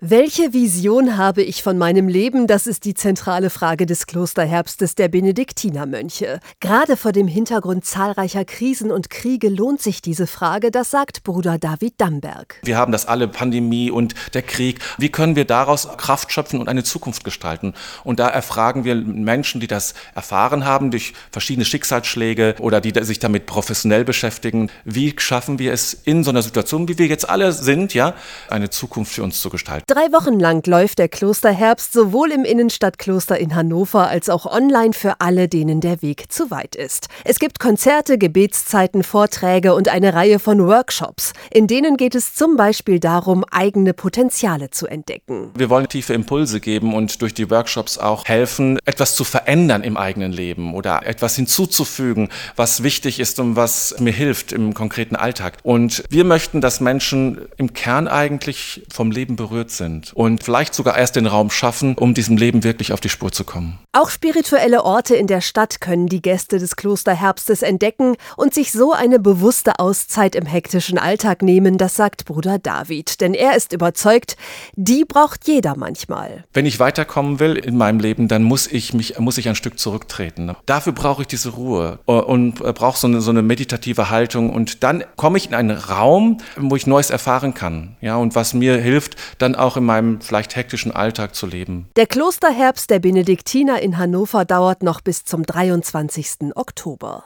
Welche Vision habe ich von meinem Leben? Das ist die zentrale Frage des Klosterherbstes der Benediktinermönche. Gerade vor dem Hintergrund zahlreicher Krisen und Kriege lohnt sich diese Frage, das sagt Bruder David Damberg. Wir haben das alle, Pandemie und der Krieg. Wie können wir daraus Kraft schöpfen und eine Zukunft gestalten? Und da erfragen wir Menschen, die das erfahren haben durch verschiedene Schicksalsschläge oder die sich damit professionell beschäftigen, wie schaffen wir es in so einer Situation, wie wir jetzt alle sind, ja, eine Zukunft für uns zu gestalten. Drei Wochen lang läuft der Klosterherbst sowohl im Innenstadtkloster in Hannover als auch online für alle, denen der Weg zu weit ist. Es gibt Konzerte, Gebetszeiten, Vorträge und eine Reihe von Workshops. In denen geht es zum Beispiel darum, eigene Potenziale zu entdecken. Wir wollen tiefe Impulse geben und durch die Workshops auch helfen, etwas zu verändern im eigenen Leben oder etwas hinzuzufügen, was wichtig ist und was mir hilft im konkreten Alltag. Und wir möchten, dass Menschen im Kern eigentlich vom Leben berührt sind und vielleicht sogar erst den Raum schaffen, um diesem Leben wirklich auf die Spur zu kommen. Auch spirituelle Orte in der Stadt können die Gäste des Klosterherbstes entdecken und sich so eine bewusste Auszeit im hektischen Alltag nehmen, das sagt Bruder David. Denn er ist überzeugt, die braucht jeder manchmal. Wenn ich weiterkommen will in meinem Leben, dann muss ich mich, muss ich ein Stück zurücktreten. Dafür brauche ich diese Ruhe und brauche so eine, so eine meditative Haltung und dann komme ich in einen Raum, wo ich Neues erfahren kann. Ja, und was mir hilft, dann auch in meinem vielleicht hektischen Alltag zu leben. Der Klosterherbst der Benediktiner in Hannover dauert noch bis zum 23. Oktober.